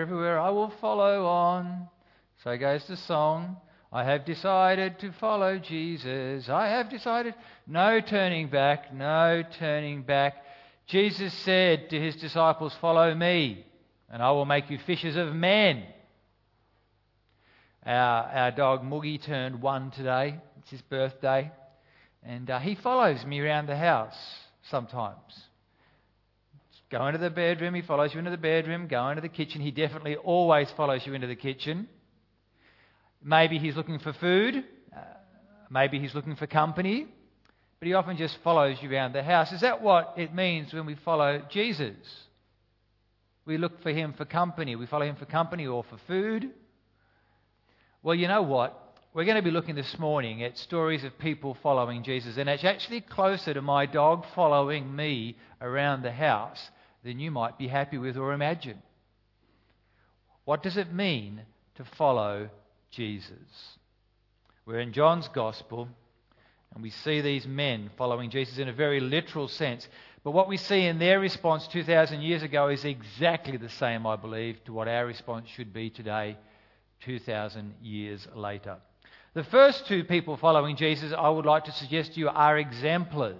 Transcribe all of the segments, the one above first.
Everywhere I will follow on. So goes the song. I have decided to follow Jesus. I have decided. No turning back, no turning back. Jesus said to his disciples, Follow me, and I will make you fishers of men. Our, our dog Moogie turned one today. It's his birthday. And uh, he follows me around the house sometimes. Go into the bedroom, he follows you into the bedroom. Go into the kitchen, he definitely always follows you into the kitchen. Maybe he's looking for food. Uh, maybe he's looking for company. But he often just follows you around the house. Is that what it means when we follow Jesus? We look for him for company. We follow him for company or for food. Well, you know what? We're going to be looking this morning at stories of people following Jesus, and it's actually closer to my dog following me around the house than you might be happy with or imagine. What does it mean to follow Jesus? We're in John's Gospel, and we see these men following Jesus in a very literal sense. But what we see in their response 2,000 years ago is exactly the same, I believe, to what our response should be today, 2,000 years later. The first two people following Jesus, I would like to suggest to you, are exemplars.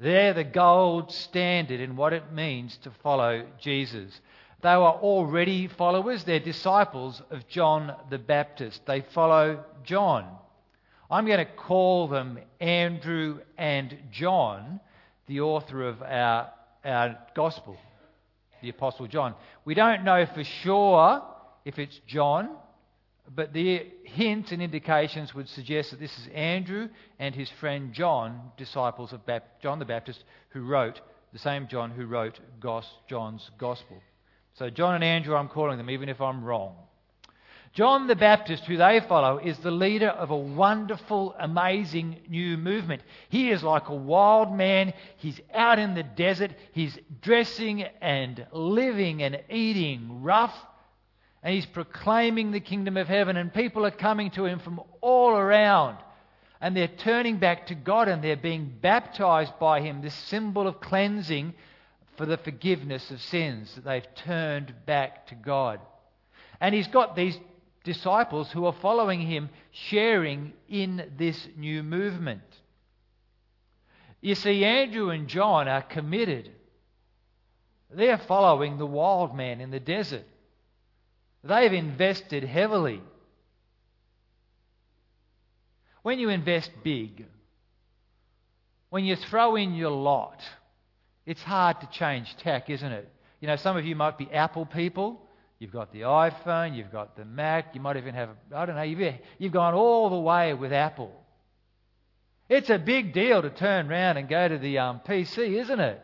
They're the gold standard in what it means to follow Jesus. They were already followers, they're disciples of John the Baptist. They follow John. I'm going to call them Andrew and John, the author of our, our gospel, the Apostle John. We don't know for sure if it's John but the hints and indications would suggest that this is Andrew and his friend John, disciples of John the Baptist, who wrote, the same John who wrote John's Gospel. So, John and Andrew, I'm calling them, even if I'm wrong. John the Baptist, who they follow, is the leader of a wonderful, amazing new movement. He is like a wild man. He's out in the desert. He's dressing and living and eating rough and he's proclaiming the kingdom of heaven, and people are coming to him from all around. And they're turning back to God and they're being baptized by him, this symbol of cleansing for the forgiveness of sins, that they've turned back to God. And he's got these disciples who are following him, sharing in this new movement. You see, Andrew and John are committed. They're following the wild man in the desert. They've invested heavily. When you invest big, when you throw in your lot, it's hard to change tack, isn't it? You know, some of you might be Apple people. You've got the iPhone, you've got the Mac, you might even have, I don't know, you've, you've gone all the way with Apple. It's a big deal to turn around and go to the um, PC, isn't it?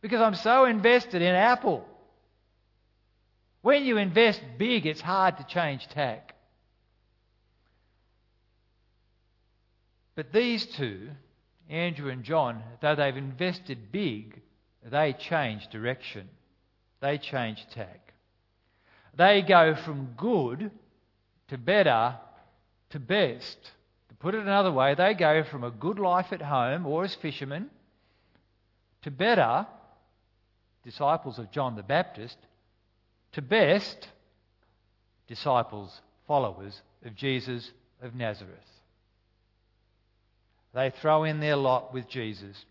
Because I'm so invested in Apple. When you invest big, it's hard to change tack. But these two, Andrew and John, though they've invested big, they change direction. They change tack. They go from good to better to best. To put it another way, they go from a good life at home or as fishermen to better, disciples of John the Baptist, to best disciples, followers of Jesus of Nazareth. They throw in their lot with Jesus.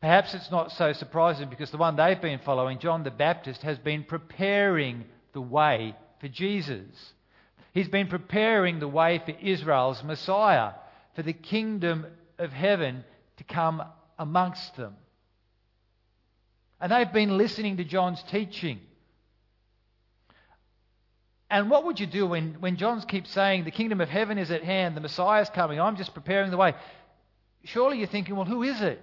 Perhaps it's not so surprising because the one they've been following, John the Baptist, has been preparing the way for Jesus. He's been preparing the way for Israel's Messiah, for the kingdom of heaven to come amongst them. And they've been listening to John's teaching. And what would you do when, when John keeps saying, the kingdom of heaven is at hand, the Messiah is coming, I'm just preparing the way? Surely you're thinking, well, who is it?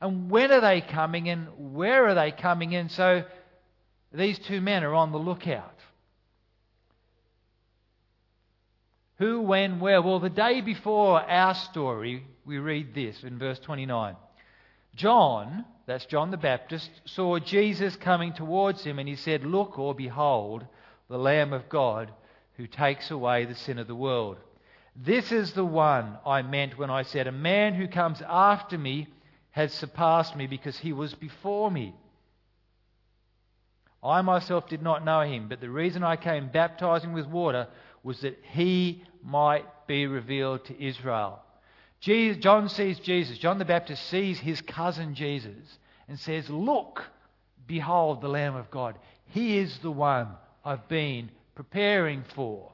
And when are they coming and where are they coming in? So these two men are on the lookout. Who, when, where? Well, the day before our story, we read this in verse 29. John, that's John the Baptist, saw Jesus coming towards him and he said, Look or behold, the Lamb of God who takes away the sin of the world. This is the one I meant when I said, A man who comes after me has surpassed me because he was before me. I myself did not know him, but the reason I came baptizing with water was that he might be revealed to Israel. Jesus, John sees Jesus. John the Baptist sees his cousin Jesus and says, Look, behold the Lamb of God. He is the one I've been preparing for.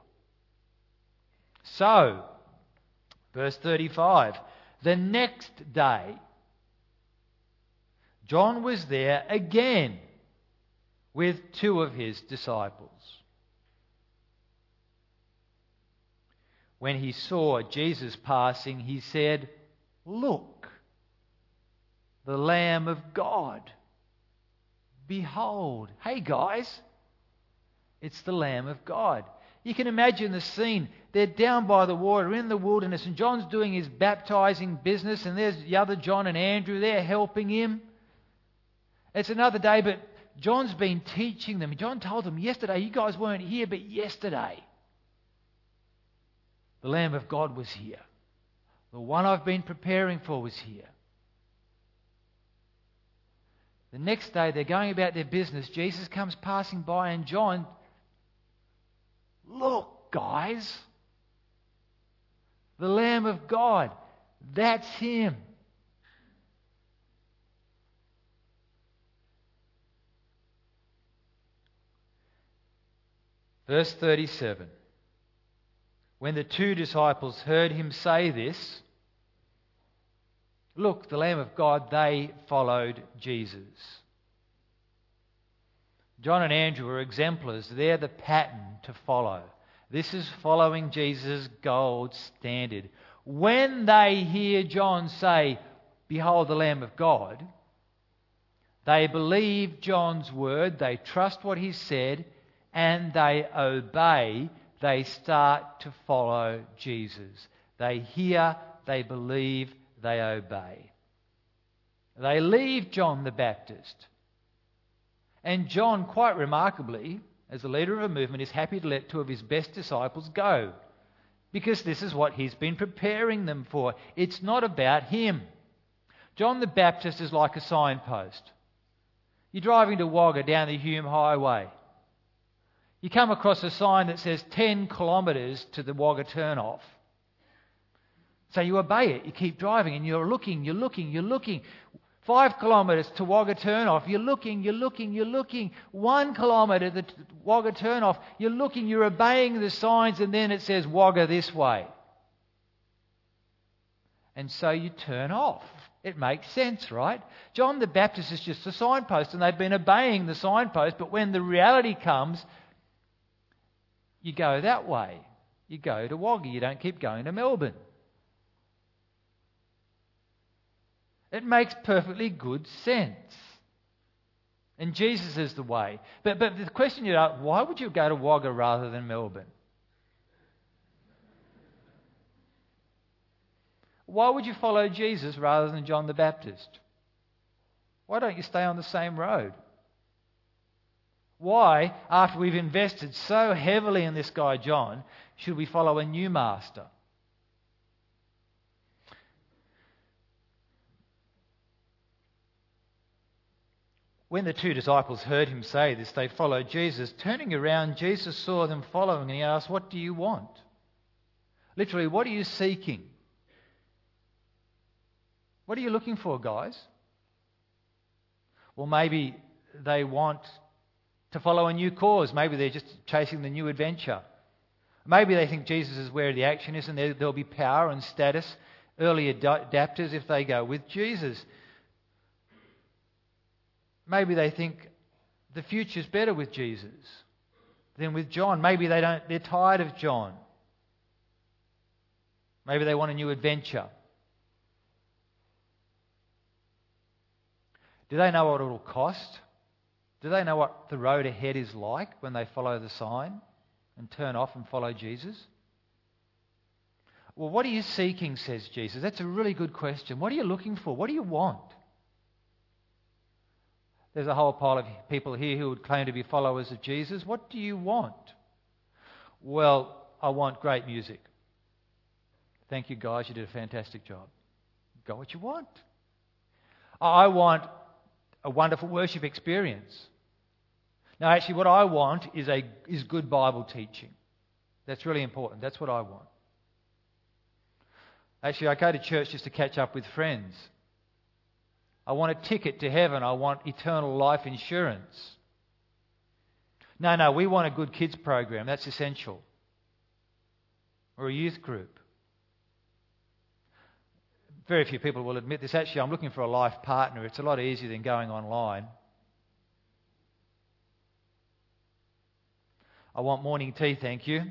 So, verse 35 the next day, John was there again with two of his disciples. When he saw Jesus passing, he said, Look, the Lamb of God. Behold. Hey, guys, it's the Lamb of God. You can imagine the scene. They're down by the water in the wilderness, and John's doing his baptizing business, and there's the other John and Andrew there helping him. It's another day, but John's been teaching them. John told them yesterday, you guys weren't here, but yesterday, the Lamb of God was here. The one I've been preparing for was here. The next day, they're going about their business. Jesus comes passing by, and John, look, guys, the Lamb of God, that's him. Verse 37 When the two disciples heard him say this, look, the Lamb of God, they followed Jesus. John and Andrew are exemplars. They're the pattern to follow. This is following Jesus' gold standard. When they hear John say, Behold the Lamb of God, they believe John's word, they trust what he said, and they obey, they start to follow Jesus. They hear, they believe, they obey. They leave John the Baptist. And John, quite remarkably, as the leader of a movement, is happy to let two of his best disciples go. Because this is what he's been preparing them for. It's not about him. John the Baptist is like a signpost. You're driving to Wagga down the Hume Highway. You come across a sign that says 10 kilometres to the Wagga turnoff. So you obey it. You keep driving and you're looking, you're looking, you're looking. Five kilometres to Wagga turnoff. You're looking, you're looking, you're looking. One kilometre to Wagga turnoff. You're looking, you're obeying the signs, and then it says Wagga this way. And so you turn off. It makes sense, right? John the Baptist is just a signpost, and they've been obeying the signpost, but when the reality comes, you go that way. You go to Wagga. You don't keep going to Melbourne. It makes perfectly good sense. And Jesus is the way. But, but the question you ask, why would you go to Wagga rather than Melbourne? Why would you follow Jesus rather than John the Baptist? Why don't you stay on the same road? Why, after we've invested so heavily in this guy John, should we follow a new master? When the two disciples heard him say this, they followed Jesus. Turning around, Jesus saw them following and he asked, What do you want? Literally, what are you seeking? What are you looking for, guys? Well, maybe they want to follow a new cause. Maybe they're just chasing the new adventure. Maybe they think Jesus is where the action is and there'll be power and status. Early adapters if they go with Jesus. Maybe they think the future's better with Jesus than with John. Maybe they don't, they're tired of John. Maybe they want a new adventure. Do they know what it'll cost? Do they know what the road ahead is like when they follow the sign and turn off and follow Jesus? Well, what are you seeking, says Jesus? That's a really good question. What are you looking for? What do you want? There's a whole pile of people here who would claim to be followers of Jesus. What do you want? Well, I want great music. Thank you, guys. You did a fantastic job. Got what you want. I want a wonderful worship experience. No, actually, what I want is, a, is good Bible teaching. That's really important. That's what I want. Actually, I go to church just to catch up with friends. I want a ticket to heaven. I want eternal life insurance. No, no, we want a good kids program. That's essential. Or a youth group. Very few people will admit this. Actually, I'm looking for a life partner. It's a lot easier than going online. I want morning tea, thank you.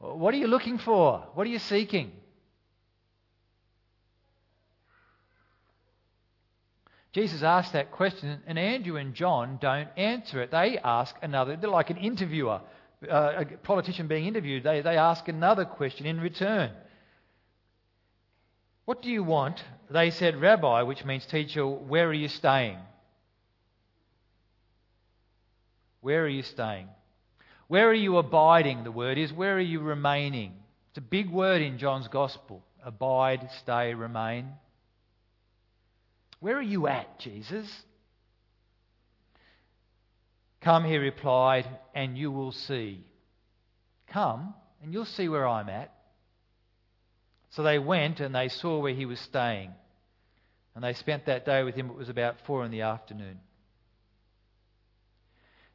What are you looking for? What are you seeking? Jesus asked that question, and Andrew and John don't answer it. They ask another, they're like an interviewer, uh, a politician being interviewed. They, they ask another question in return. What do you want? They said, Rabbi, which means teacher, where are you staying? Where are you staying? Where are you abiding? The word is, where are you remaining? It's a big word in John's Gospel abide, stay, remain. Where are you at, Jesus? Come, he replied, and you will see. Come, and you'll see where I'm at. So they went and they saw where he was staying. And they spent that day with him. It was about four in the afternoon.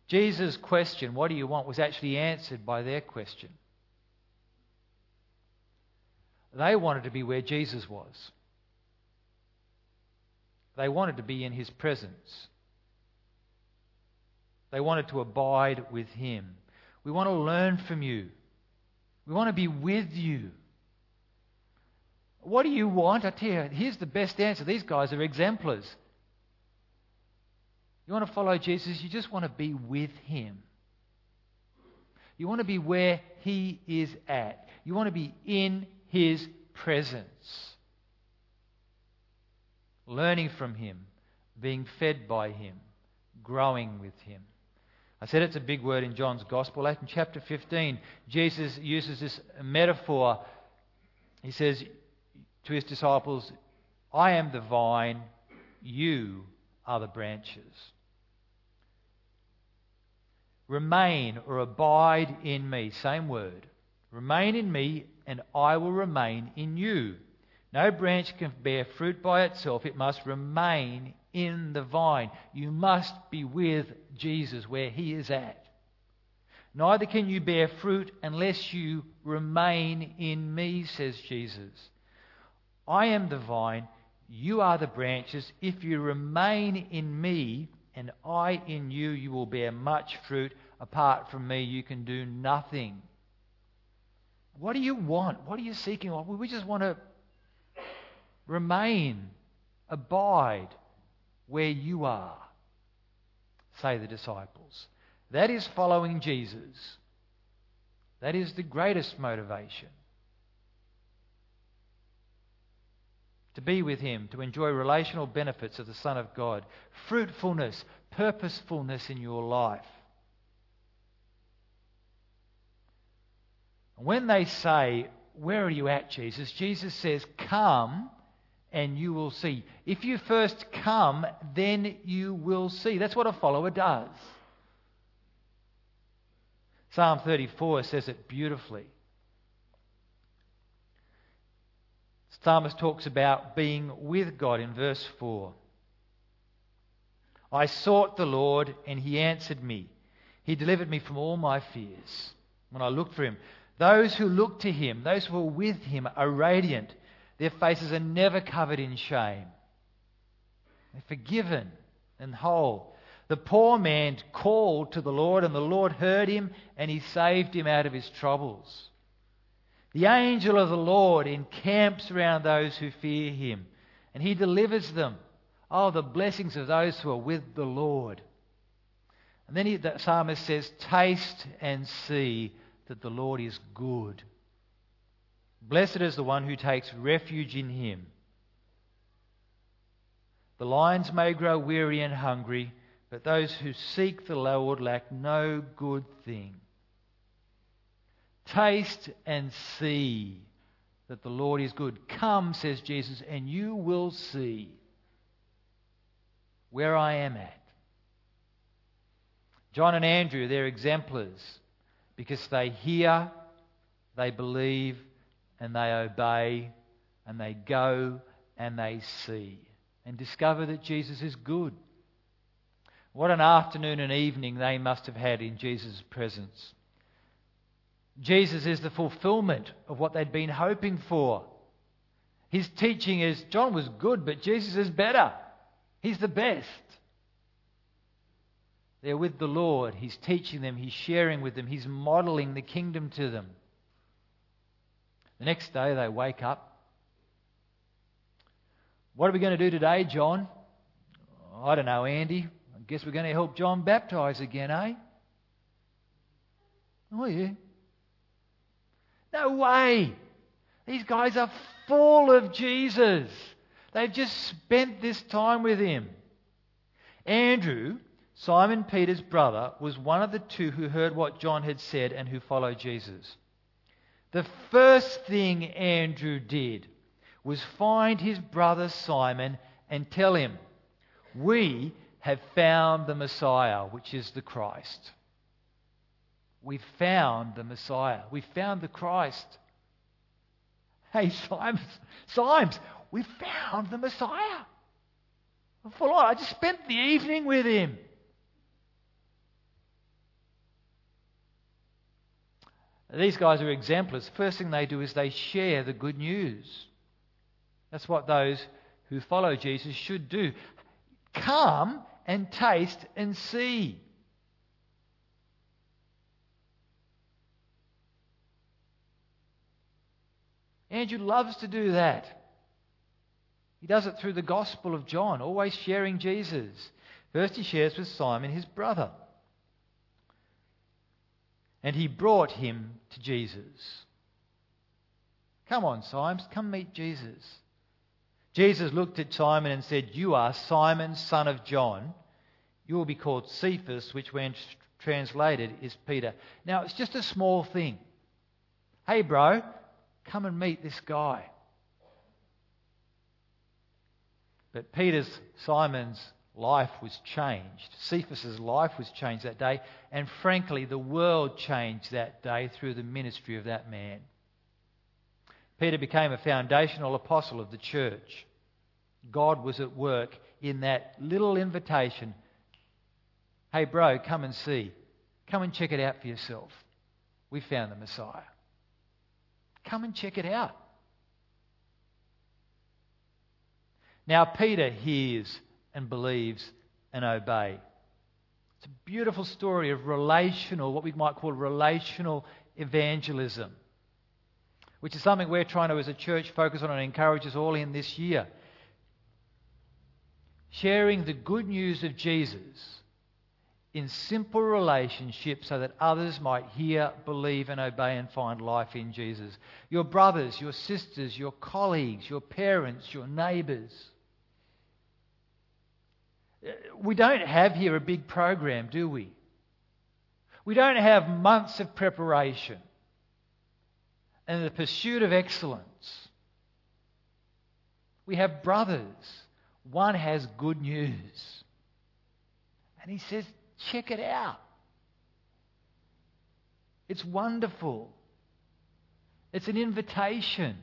Jesus' question, What do you want? was actually answered by their question. They wanted to be where Jesus was. They wanted to be in his presence. They wanted to abide with him. We want to learn from you. We want to be with you. What do you want? I tell you, here's the best answer. These guys are exemplars. You want to follow Jesus, you just want to be with him. You want to be where he is at. You want to be in his presence learning from Him, being fed by Him, growing with Him. I said it's a big word in John's Gospel. In chapter 15, Jesus uses this metaphor. He says to his disciples, I am the vine, you are the branches. Remain or abide in me, same word. Remain in me, and I will remain in you. No branch can bear fruit by itself, it must remain in the vine. You must be with Jesus where he is at. Neither can you bear fruit unless you remain in me, says Jesus. I am the vine, you are the branches. If you remain in me and I in you, you will bear much fruit. Apart from me, you can do nothing. What do you want? What are you seeking? We just want to Remain, abide where you are, say the disciples. That is following Jesus. That is the greatest motivation. To be with Him, to enjoy relational benefits of the Son of God, fruitfulness, purposefulness in your life. When they say, Where are you at, Jesus? Jesus says, Come and you will see. If you first come, then you will see. That's what a follower does. Psalm 34 says it beautifully. Psalmist talks about being with God in verse 4. I sought the Lord, and he answered me. He delivered me from all my fears when I looked for him. Those who look to him, those who are with him, are radiant. Their faces are never covered in shame. They're forgiven and whole. The poor man called to the Lord, and the Lord heard him, and he saved him out of his troubles. The angel of the Lord encamps around those who fear him, and he delivers them. Oh, the blessings of those who are with the Lord. And then he, the psalmist says, Taste and see that the Lord is good. Blessed is the one who takes refuge in him. The lions may grow weary and hungry, but those who seek the Lord lack no good thing. Taste and see that the Lord is good. Come, says Jesus, and you will see where I am at. John and Andrew, they're exemplars because they hear, they believe, and they obey, and they go and they see and discover that Jesus is good. What an afternoon and evening they must have had in Jesus' presence. Jesus is the fulfillment of what they'd been hoping for. His teaching is John was good, but Jesus is better. He's the best. They're with the Lord. He's teaching them, He's sharing with them, He's modeling the kingdom to them. The next day they wake up. What are we going to do today, John? I don't know, Andy. I guess we're going to help John baptize again, eh? Oh, yeah. No way. These guys are full of Jesus. They've just spent this time with him. Andrew, Simon Peter's brother, was one of the two who heard what John had said and who followed Jesus. The first thing Andrew did was find his brother Simon and tell him, We have found the Messiah, which is the Christ. We found the Messiah. We found the Christ. Hey, Symes, Symes, we found the Messiah. Full on. I just spent the evening with him. These guys are exemplars. First thing they do is they share the good news. That's what those who follow Jesus should do. Come and taste and see. Andrew loves to do that. He does it through the Gospel of John, always sharing Jesus. First, he shares with Simon, his brother. And he brought him to Jesus. Come on, Simon, come meet Jesus. Jesus looked at Simon and said, You are Simon, son of John. You will be called Cephas, which, when translated, is Peter. Now, it's just a small thing. Hey, bro, Come and meet this guy. But Peter's, Simon's life was changed. Cephas's life was changed that day. And frankly, the world changed that day through the ministry of that man. Peter became a foundational apostle of the church. God was at work in that little invitation. Hey, bro, come and see. Come and check it out for yourself. We found the Messiah. Come and check it out. Now, Peter hears and believes and obeys. It's a beautiful story of relational, what we might call relational evangelism, which is something we're trying to, as a church, focus on and encourage us all in this year. Sharing the good news of Jesus in simple relationships so that others might hear, believe, and obey and find life in Jesus. Your brothers, your sisters, your colleagues, your parents, your neighbours. We don't have here a big program, do we? We don't have months of preparation and the pursuit of excellence. We have brothers. One has good news. And he says, Check it out. It's wonderful. It's an invitation.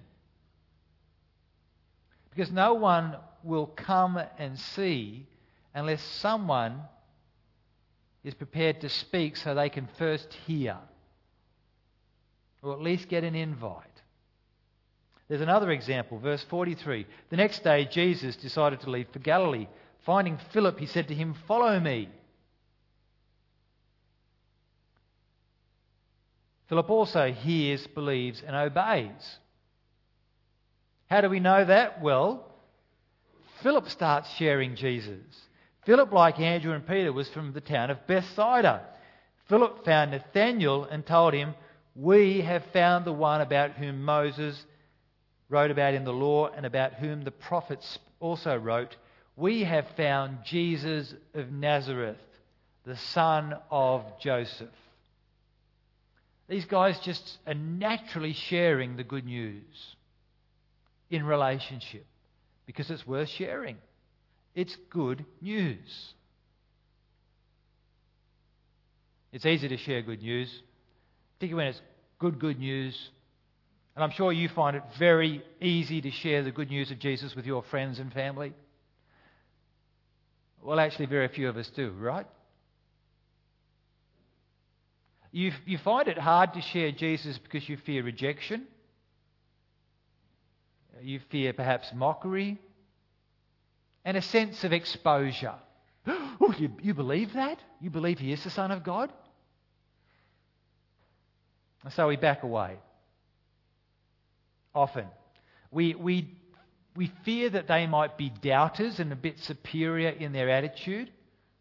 Because no one will come and see unless someone is prepared to speak so they can first hear or at least get an invite. There's another example, verse 43. The next day, Jesus decided to leave for Galilee. Finding Philip, he said to him, Follow me. Philip also hears, believes, and obeys. How do we know that? Well, Philip starts sharing Jesus. Philip, like Andrew and Peter, was from the town of Bethsaida. Philip found Nathanael and told him, We have found the one about whom Moses wrote about in the law and about whom the prophets also wrote. We have found Jesus of Nazareth, the son of Joseph. These guys just are naturally sharing the good news in relationship because it's worth sharing. It's good news. It's easy to share good news, particularly when it's good, good news. And I'm sure you find it very easy to share the good news of Jesus with your friends and family. Well, actually, very few of us do, right? You, you find it hard to share Jesus because you fear rejection. You fear perhaps mockery and a sense of exposure. oh, you, you believe that? You believe he is the Son of God? And so we back away. Often. We, we, we fear that they might be doubters and a bit superior in their attitude,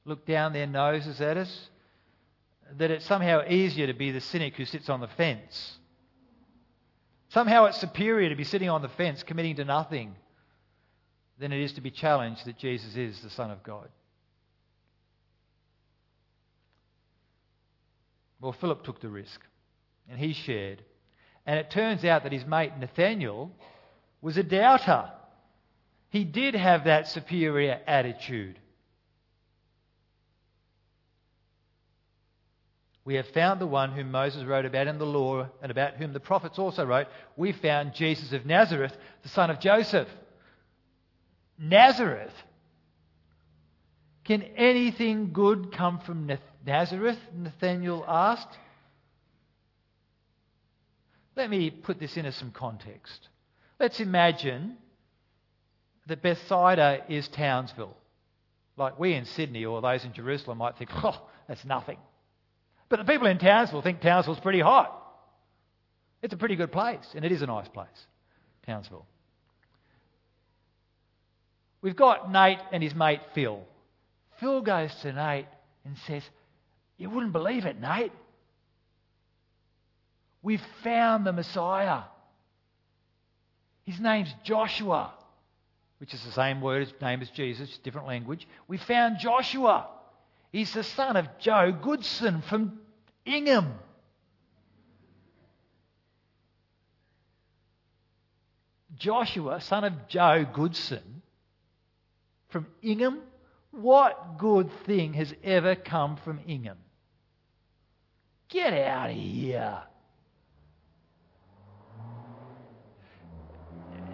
look down their noses at us, that it's somehow easier to be the cynic who sits on the fence. Somehow it's superior to be sitting on the fence committing to nothing than it is to be challenged that Jesus is the Son of God. Well, Philip took the risk and he shared. And it turns out that his mate Nathaniel was a doubter. He did have that superior attitude. We have found the one whom Moses wrote about in the law and about whom the prophets also wrote. We found Jesus of Nazareth, the son of Joseph. Nazareth. Can anything good come from Nazareth? Nathaniel asked. Let me put this into some context. Let's imagine that Bethsaida is Townsville. Like we in Sydney or those in Jerusalem might think, oh, that's nothing. But the people in Townsville think Townsville's pretty hot. It's a pretty good place, and it is a nice place, Townsville. We've got Nate and his mate Phil. Phil goes to Nate and says, You wouldn't believe it, Nate. We've found the Messiah. His name's Joshua, which is the same word as name as Jesus, different language. We found Joshua. He's the son of Joe Goodson from Ingham. Joshua, son of Joe Goodson, from Ingham? What good thing has ever come from Ingham? Get out of here.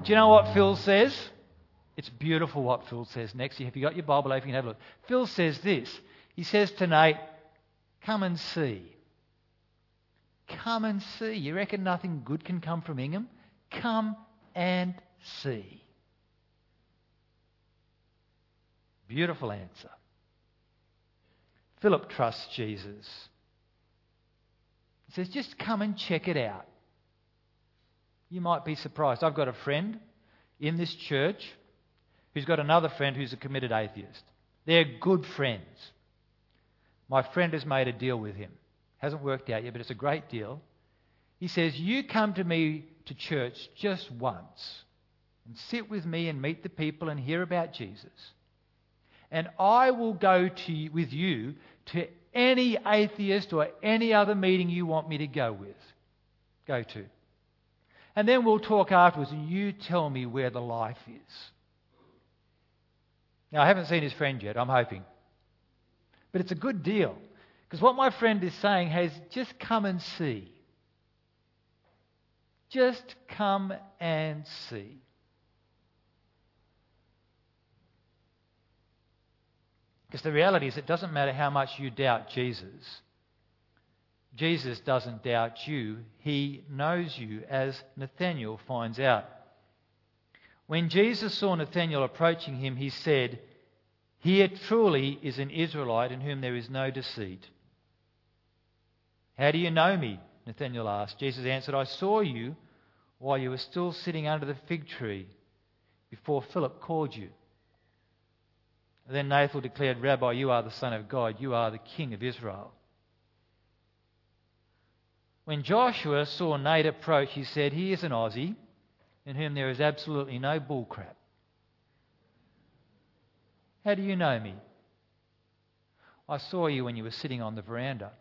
Do you know what Phil says? It's beautiful what Phil says next. If you got your Bible open, you can have a look. Phil says this. He says tonight, Come and see. Come and see. You reckon nothing good can come from Ingham? Come and see. Beautiful answer. Philip trusts Jesus. He says, just come and check it out. You might be surprised. I've got a friend in this church who's got another friend who's a committed atheist. They're good friends. My friend has made a deal with him. Hasn't worked out yet, but it's a great deal. He says, You come to me to church just once and sit with me and meet the people and hear about Jesus and I will go to, with you to any atheist or any other meeting you want me to go with. Go to. And then we'll talk afterwards and you tell me where the life is. Now, I haven't seen his friend yet, I'm hoping. But it's a good deal. Because what my friend is saying is just come and see. Just come and see. Because the reality is, it doesn't matter how much you doubt Jesus. Jesus doesn't doubt you, he knows you, as Nathanael finds out. When Jesus saw Nathanael approaching him, he said, Here truly is an Israelite in whom there is no deceit. How do you know me? Nathanael asked. Jesus answered, I saw you while you were still sitting under the fig tree before Philip called you. Then Nathanael declared, Rabbi, you are the Son of God, you are the King of Israel. When Joshua saw Nate approach, he said, He is an Aussie in whom there is absolutely no bullcrap. How do you know me? I saw you when you were sitting on the veranda.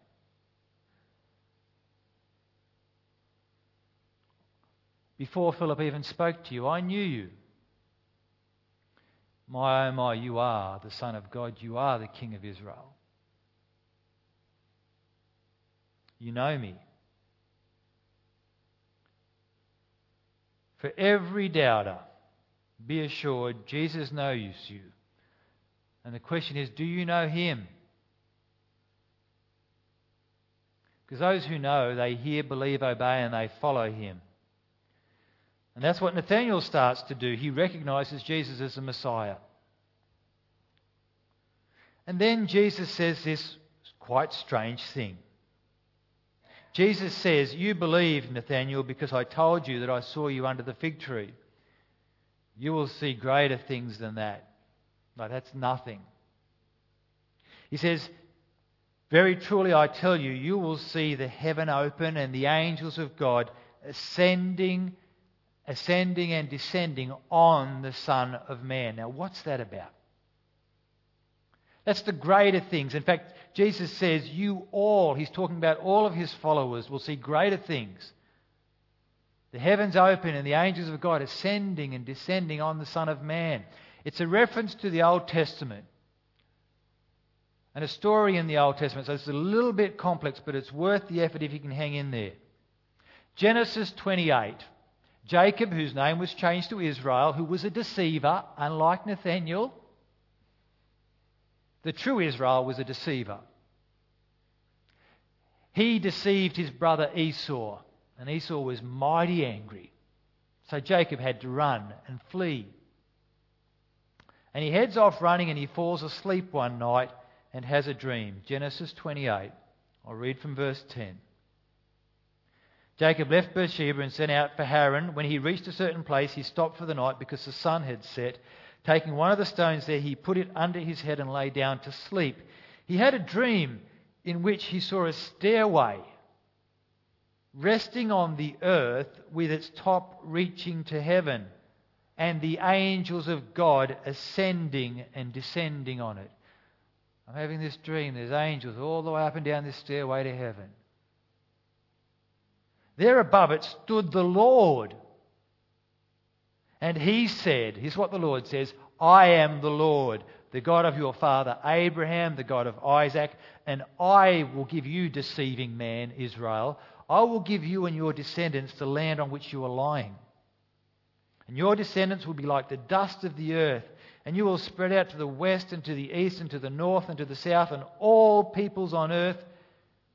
Before Philip even spoke to you, I knew you. My, oh my, you are the Son of God. You are the King of Israel. you know me. For every doubter, be assured Jesus knows you. And the question is do you know him? Because those who know, they hear, believe, obey, and they follow him. And that's what Nathanael starts to do. He recognizes Jesus as the Messiah. And then Jesus says this quite strange thing. Jesus says, You believe, Nathanael, because I told you that I saw you under the fig tree. You will see greater things than that. But that's nothing. He says, Very truly I tell you, you will see the heaven open and the angels of God ascending, ascending and descending on the Son of Man. Now, what's that about? That's the greater things. In fact, Jesus says, You all, he's talking about all of his followers, will see greater things. The heavens open and the angels of God ascending and descending on the Son of Man. It's a reference to the Old Testament and a story in the Old Testament. So it's a little bit complex, but it's worth the effort if you can hang in there. Genesis 28. Jacob, whose name was changed to Israel, who was a deceiver, unlike Nathaniel, the true Israel was a deceiver. He deceived his brother Esau, and Esau was mighty angry. So Jacob had to run and flee. And he heads off running and he falls asleep one night and has a dream. Genesis 28. I'll read from verse 10. Jacob left Beersheba and set out for Haran. When he reached a certain place, he stopped for the night because the sun had set. Taking one of the stones there, he put it under his head and lay down to sleep. He had a dream in which he saw a stairway resting on the earth with its top reaching to heaven, and the angels of God ascending and descending on it. I'm having this dream. There's angels all the way up and down this stairway to heaven. There above it stood the Lord and he said, Here's what the Lord says I am the Lord, the God of your father Abraham, the God of Isaac, and I will give you, deceiving man, Israel, I will give you and your descendants the land on which you are lying. And your descendants will be like the dust of the earth, and you will spread out to the west and to the east and to the north and to the south, and all peoples on earth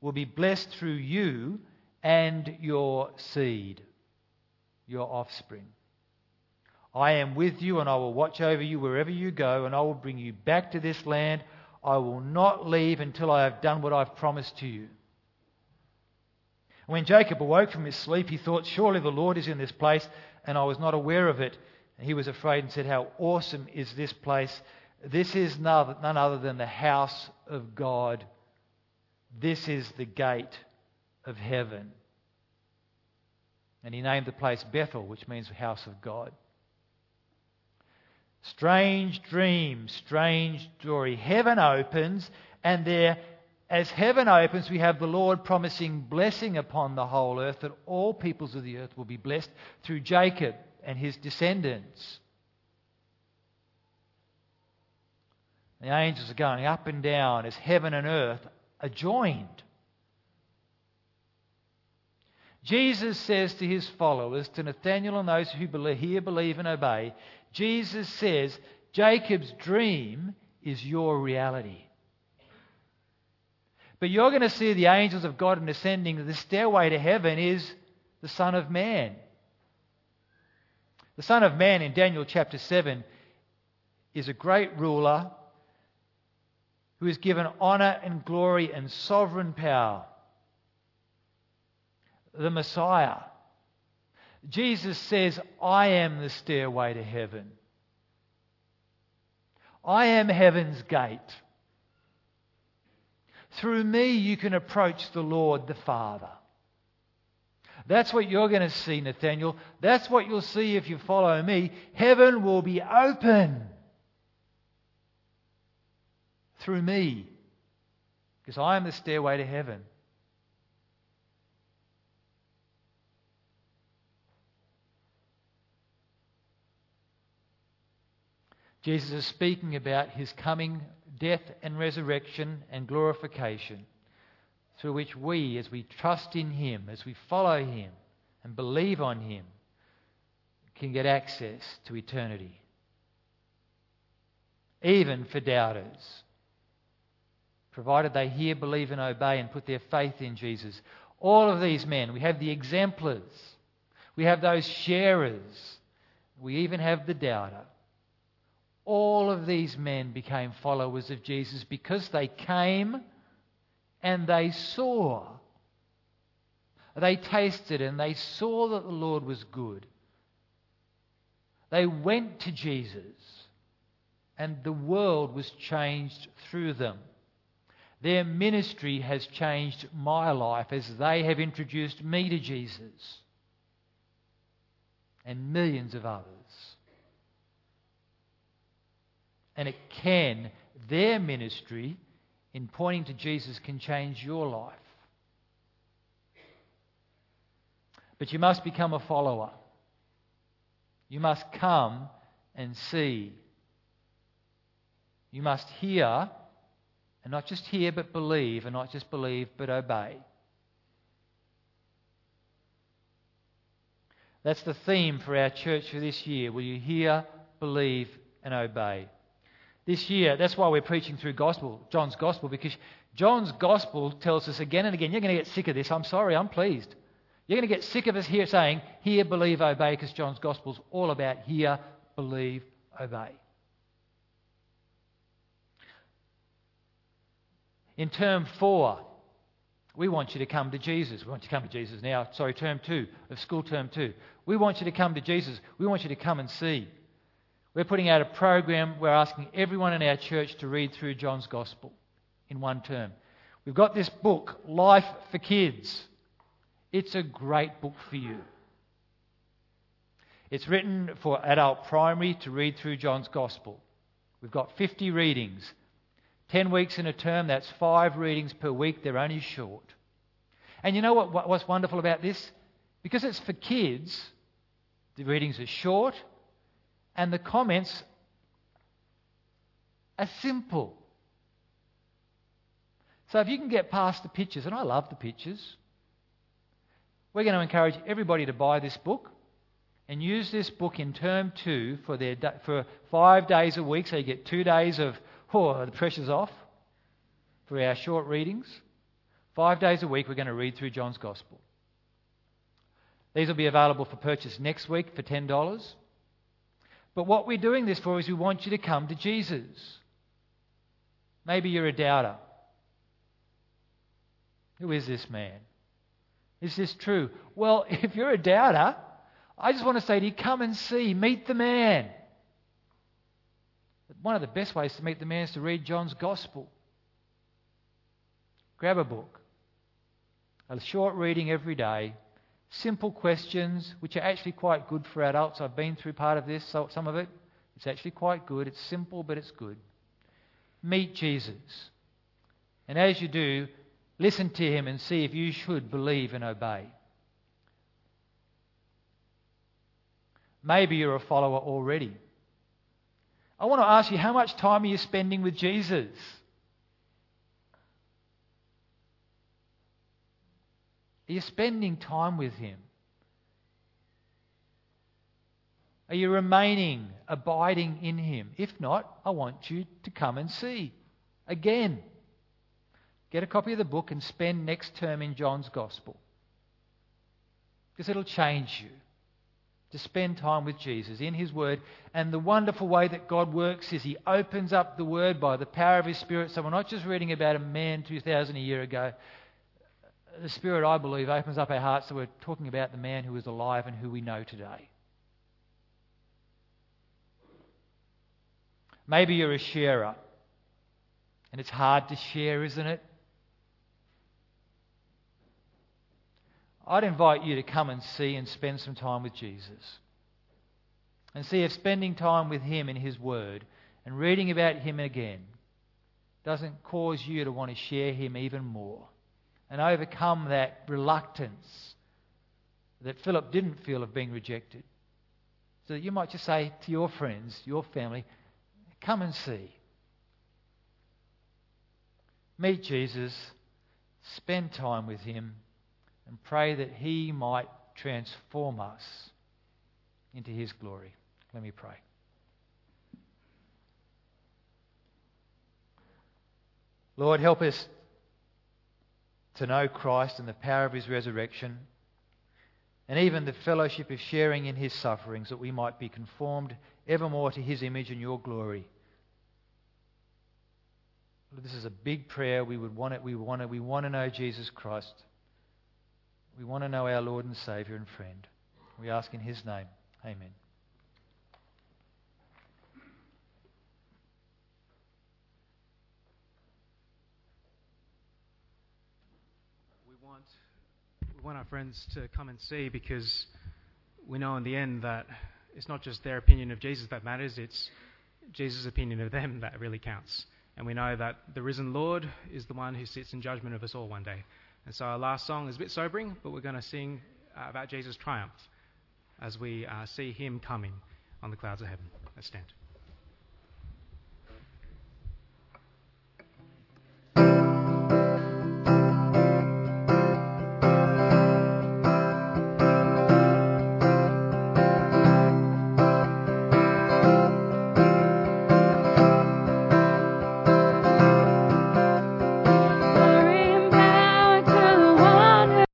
will be blessed through you and your seed, your offspring. I am with you, and I will watch over you wherever you go, and I will bring you back to this land. I will not leave until I have done what I've promised to you. When Jacob awoke from his sleep, he thought, Surely the Lord is in this place, and I was not aware of it. And he was afraid and said, How awesome is this place! This is none other than the house of God. This is the gate of heaven. And he named the place Bethel, which means house of God. Strange dream, strange story. Heaven opens, and there, as heaven opens, we have the Lord promising blessing upon the whole earth, that all peoples of the earth will be blessed through Jacob and his descendants. The angels are going up and down as heaven and earth are joined. Jesus says to his followers, to Nathanael and those who believe, believe, and obey, Jesus says, Jacob's dream is your reality. But you're going to see the angels of God ascending. The stairway to heaven is the Son of Man. The Son of Man in Daniel chapter 7 is a great ruler who is given honor and glory and sovereign power. The Messiah Jesus says, I am the stairway to heaven. I am heaven's gate. Through me, you can approach the Lord the Father. That's what you're going to see, Nathaniel. That's what you'll see if you follow me. Heaven will be open through me because I am the stairway to heaven. Jesus is speaking about his coming death and resurrection and glorification through which we, as we trust in Him, as we follow Him and believe on Him, can get access to eternity. Even for doubters. Provided they hear, believe, and obey and put their faith in Jesus. All of these men, we have the exemplars, we have those sharers, we even have the doubter. All of these men became followers of Jesus because they came and they saw. They tasted and they saw that the Lord was good. They went to Jesus and the world was changed through them. Their ministry has changed my life as they have introduced me to Jesus and millions of others. And it can, their ministry in pointing to Jesus can change your life. But you must become a follower. You must come and see. You must hear, and not just hear but believe, and not just believe but obey. That's the theme for our church for this year. Will you hear, believe, and obey? This year, that's why we're preaching through gospel, John's gospel, because John's gospel tells us again and again, you're going to get sick of this. I'm sorry, I'm pleased. You're going to get sick of us here saying, hear, believe, obey, because John's gospel is all about hear, believe, obey. In term four, we want you to come to Jesus. We want you to come to Jesus now. Sorry, term two of school term two. We want you to come to Jesus. We want you to come and see. We're putting out a program. We're asking everyone in our church to read through John's Gospel in one term. We've got this book, Life for Kids. It's a great book for you. It's written for adult primary to read through John's Gospel. We've got 50 readings. 10 weeks in a term, that's five readings per week. They're only short. And you know what, what's wonderful about this? Because it's for kids, the readings are short and the comments are simple. So if you can get past the pictures, and I love the pictures, we're going to encourage everybody to buy this book and use this book in term two for, their, for five days a week, so you get two days of, oh, the pressure's off for our short readings. Five days a week, we're going to read through John's Gospel. These will be available for purchase next week for $10. But what we're doing this for is we want you to come to Jesus. Maybe you're a doubter. Who is this man? Is this true? Well, if you're a doubter, I just want to say to you come and see, meet the man. One of the best ways to meet the man is to read John's Gospel. Grab a book, a short reading every day, simple questions, which are actually quite good for adults. I've been through part of this, so some of it. It's actually quite good. It's simple, but it's good. Meet Jesus. And as you do, listen to him and see if you should believe and obey. Maybe you're a follower already. I want to ask you how much time are you spending with Jesus? Are you spending time with Him? Are you remaining, abiding in Him? If not, I want you to come and see. Again, get a copy of the book and spend next term in John's Gospel. Because it'll change you to spend time with Jesus in His Word. And the wonderful way that God works is He opens up the Word by the power of His Spirit. So we're not just reading about a man 2,000 a year ago the Spirit, I believe, opens up our hearts so we're talking about the man who is alive and who we know today. Maybe you're a sharer, and it's hard to share, isn't it? I'd invite you to come and see and spend some time with Jesus. And see if spending time with Him in His Word and reading about Him again doesn't cause you to want to share Him even more and overcome that reluctance that Philip didn't feel of being rejected. So that you might just say to your friends, your family, come and see. Meet Jesus, spend time with Him, and pray that He might transform us into His glory. Let me pray. Lord, help us to know Christ and the power of His resurrection, and even the fellowship of sharing in His sufferings, that we might be conformed evermore to His image and your glory. This is a big prayer. We would want it. We want to, we want to know Jesus Christ. We want to know our Lord and Savior and friend. We ask in His name. Amen. Want our friends to come and see because we know in the end that it's not just their opinion of Jesus that matters, it's Jesus' opinion of them that really counts. And we know that the risen Lord is the one who sits in judgment of us all one day. And so our last song is a bit sobering, but we're going to sing uh, about Jesus' triumph as we uh, see him coming on the clouds of heaven. Let's stand.